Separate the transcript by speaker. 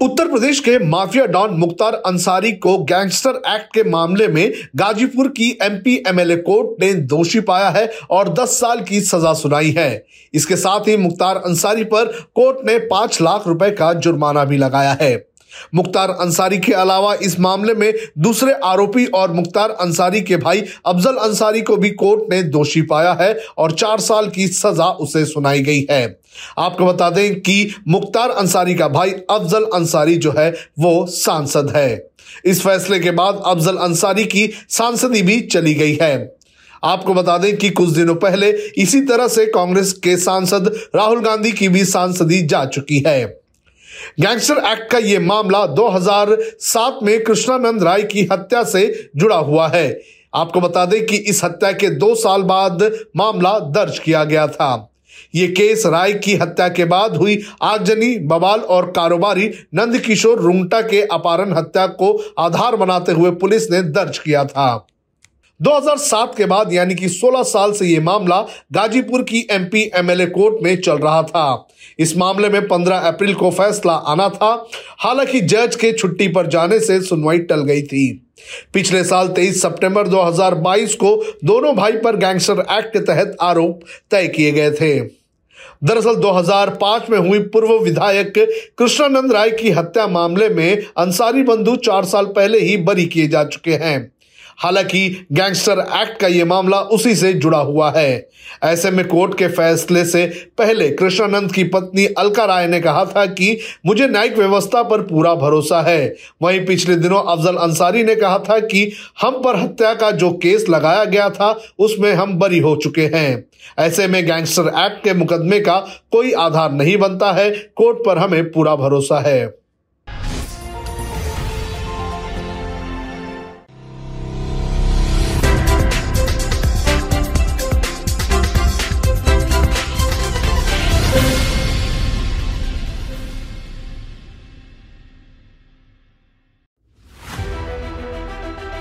Speaker 1: उत्तर प्रदेश के mafia don Mukhtar Ansari को gangster act के मामले में गाजीपुर की एमपी एमएलए कोर्ट ने दोषी पाया है और 10 साल की सजा सुनाई है। इसके साथ ही मुख्तार अंसारी पर कोर्ट ने पाँच लाख रुपए का जुर्माना भी लगाया है। मुख्तार अंसारी के अलावा इस मामले में दूसरे आरोपी और मुख्तार अंसारी के भाई अफजल अंसारी को भी कोर्ट ने दोषी पाया है और चार साल की सजा उसे सुनाई गई है। आपको बता दें कि मुख्तार अंसारी का भाई अफजल अंसारी जो है, वो सांसद है। इस फैसले के बाद अफजल अंसारी की सांसदी भी चली गई है। आपको बता दें कि कुछ दिनों पहले इसी तरह से कांग्रेस के सांसद राहुल गांधी की भी सांसदी जा चुकी है। गैंगस्टर एक्ट का यह मामला 2007 में कृष्णानंद राय की हत्या से जुड़ा हुआ है। आपको बता दें कि इस हत्या के दो साल बाद मामला दर्ज किया गया था। ये केस राय की हत्या के बाद हुई। आगजनी, बवाल और कारोबारी नंदकिशोर रुंगटा के अपहरण हत्या को आधार बनाते हुए पुलिस ने दर्ज किया था। 2007 के बाद, यानी कि 16 साल से यह मामला गाजीपुर की एमपी एमएलए कोर्ट में चल रहा था। इस मामले में 15 अप्रैल को फैसला आना था। हालाँकि जज के छुट्टी पर जाने से सुनवाई टल गई थी। पिछले साल 23 सितंबर 2022 को दोनों भाई पर गैंगस्टर एक्ट के तहत आरोप तय किए गए थे। दरअसल 2005 में हुई पूर्व विधायक कृष्णानंद राय की हत्या मामले में अंसारी बंधु चार साल पहले ही बरी किए जा चुके हैं। हालाँकि गैंगस्टर एक्ट का यह मामला उसी से जुड़ा हुआ है। ऐसे में कोर्ट के फैसले से पहले कृष्णानंद की पत्नी अलका राय ने कहा था कि मुझे न्यायिक व्यवस्था पर पूरा भरोसा है। वहीं पिछले दिनों अफजल अंसारी ने कहा था कि हम पर हत्या का जो केस लगाया गया था, उसमें हम बरी हो चुके हैं। ऐसे में गैंगस्टर एक्ट के मुकदमे का कोई आधार नहीं बनता है। कोर्ट पर हमें पूरा भरोसा है।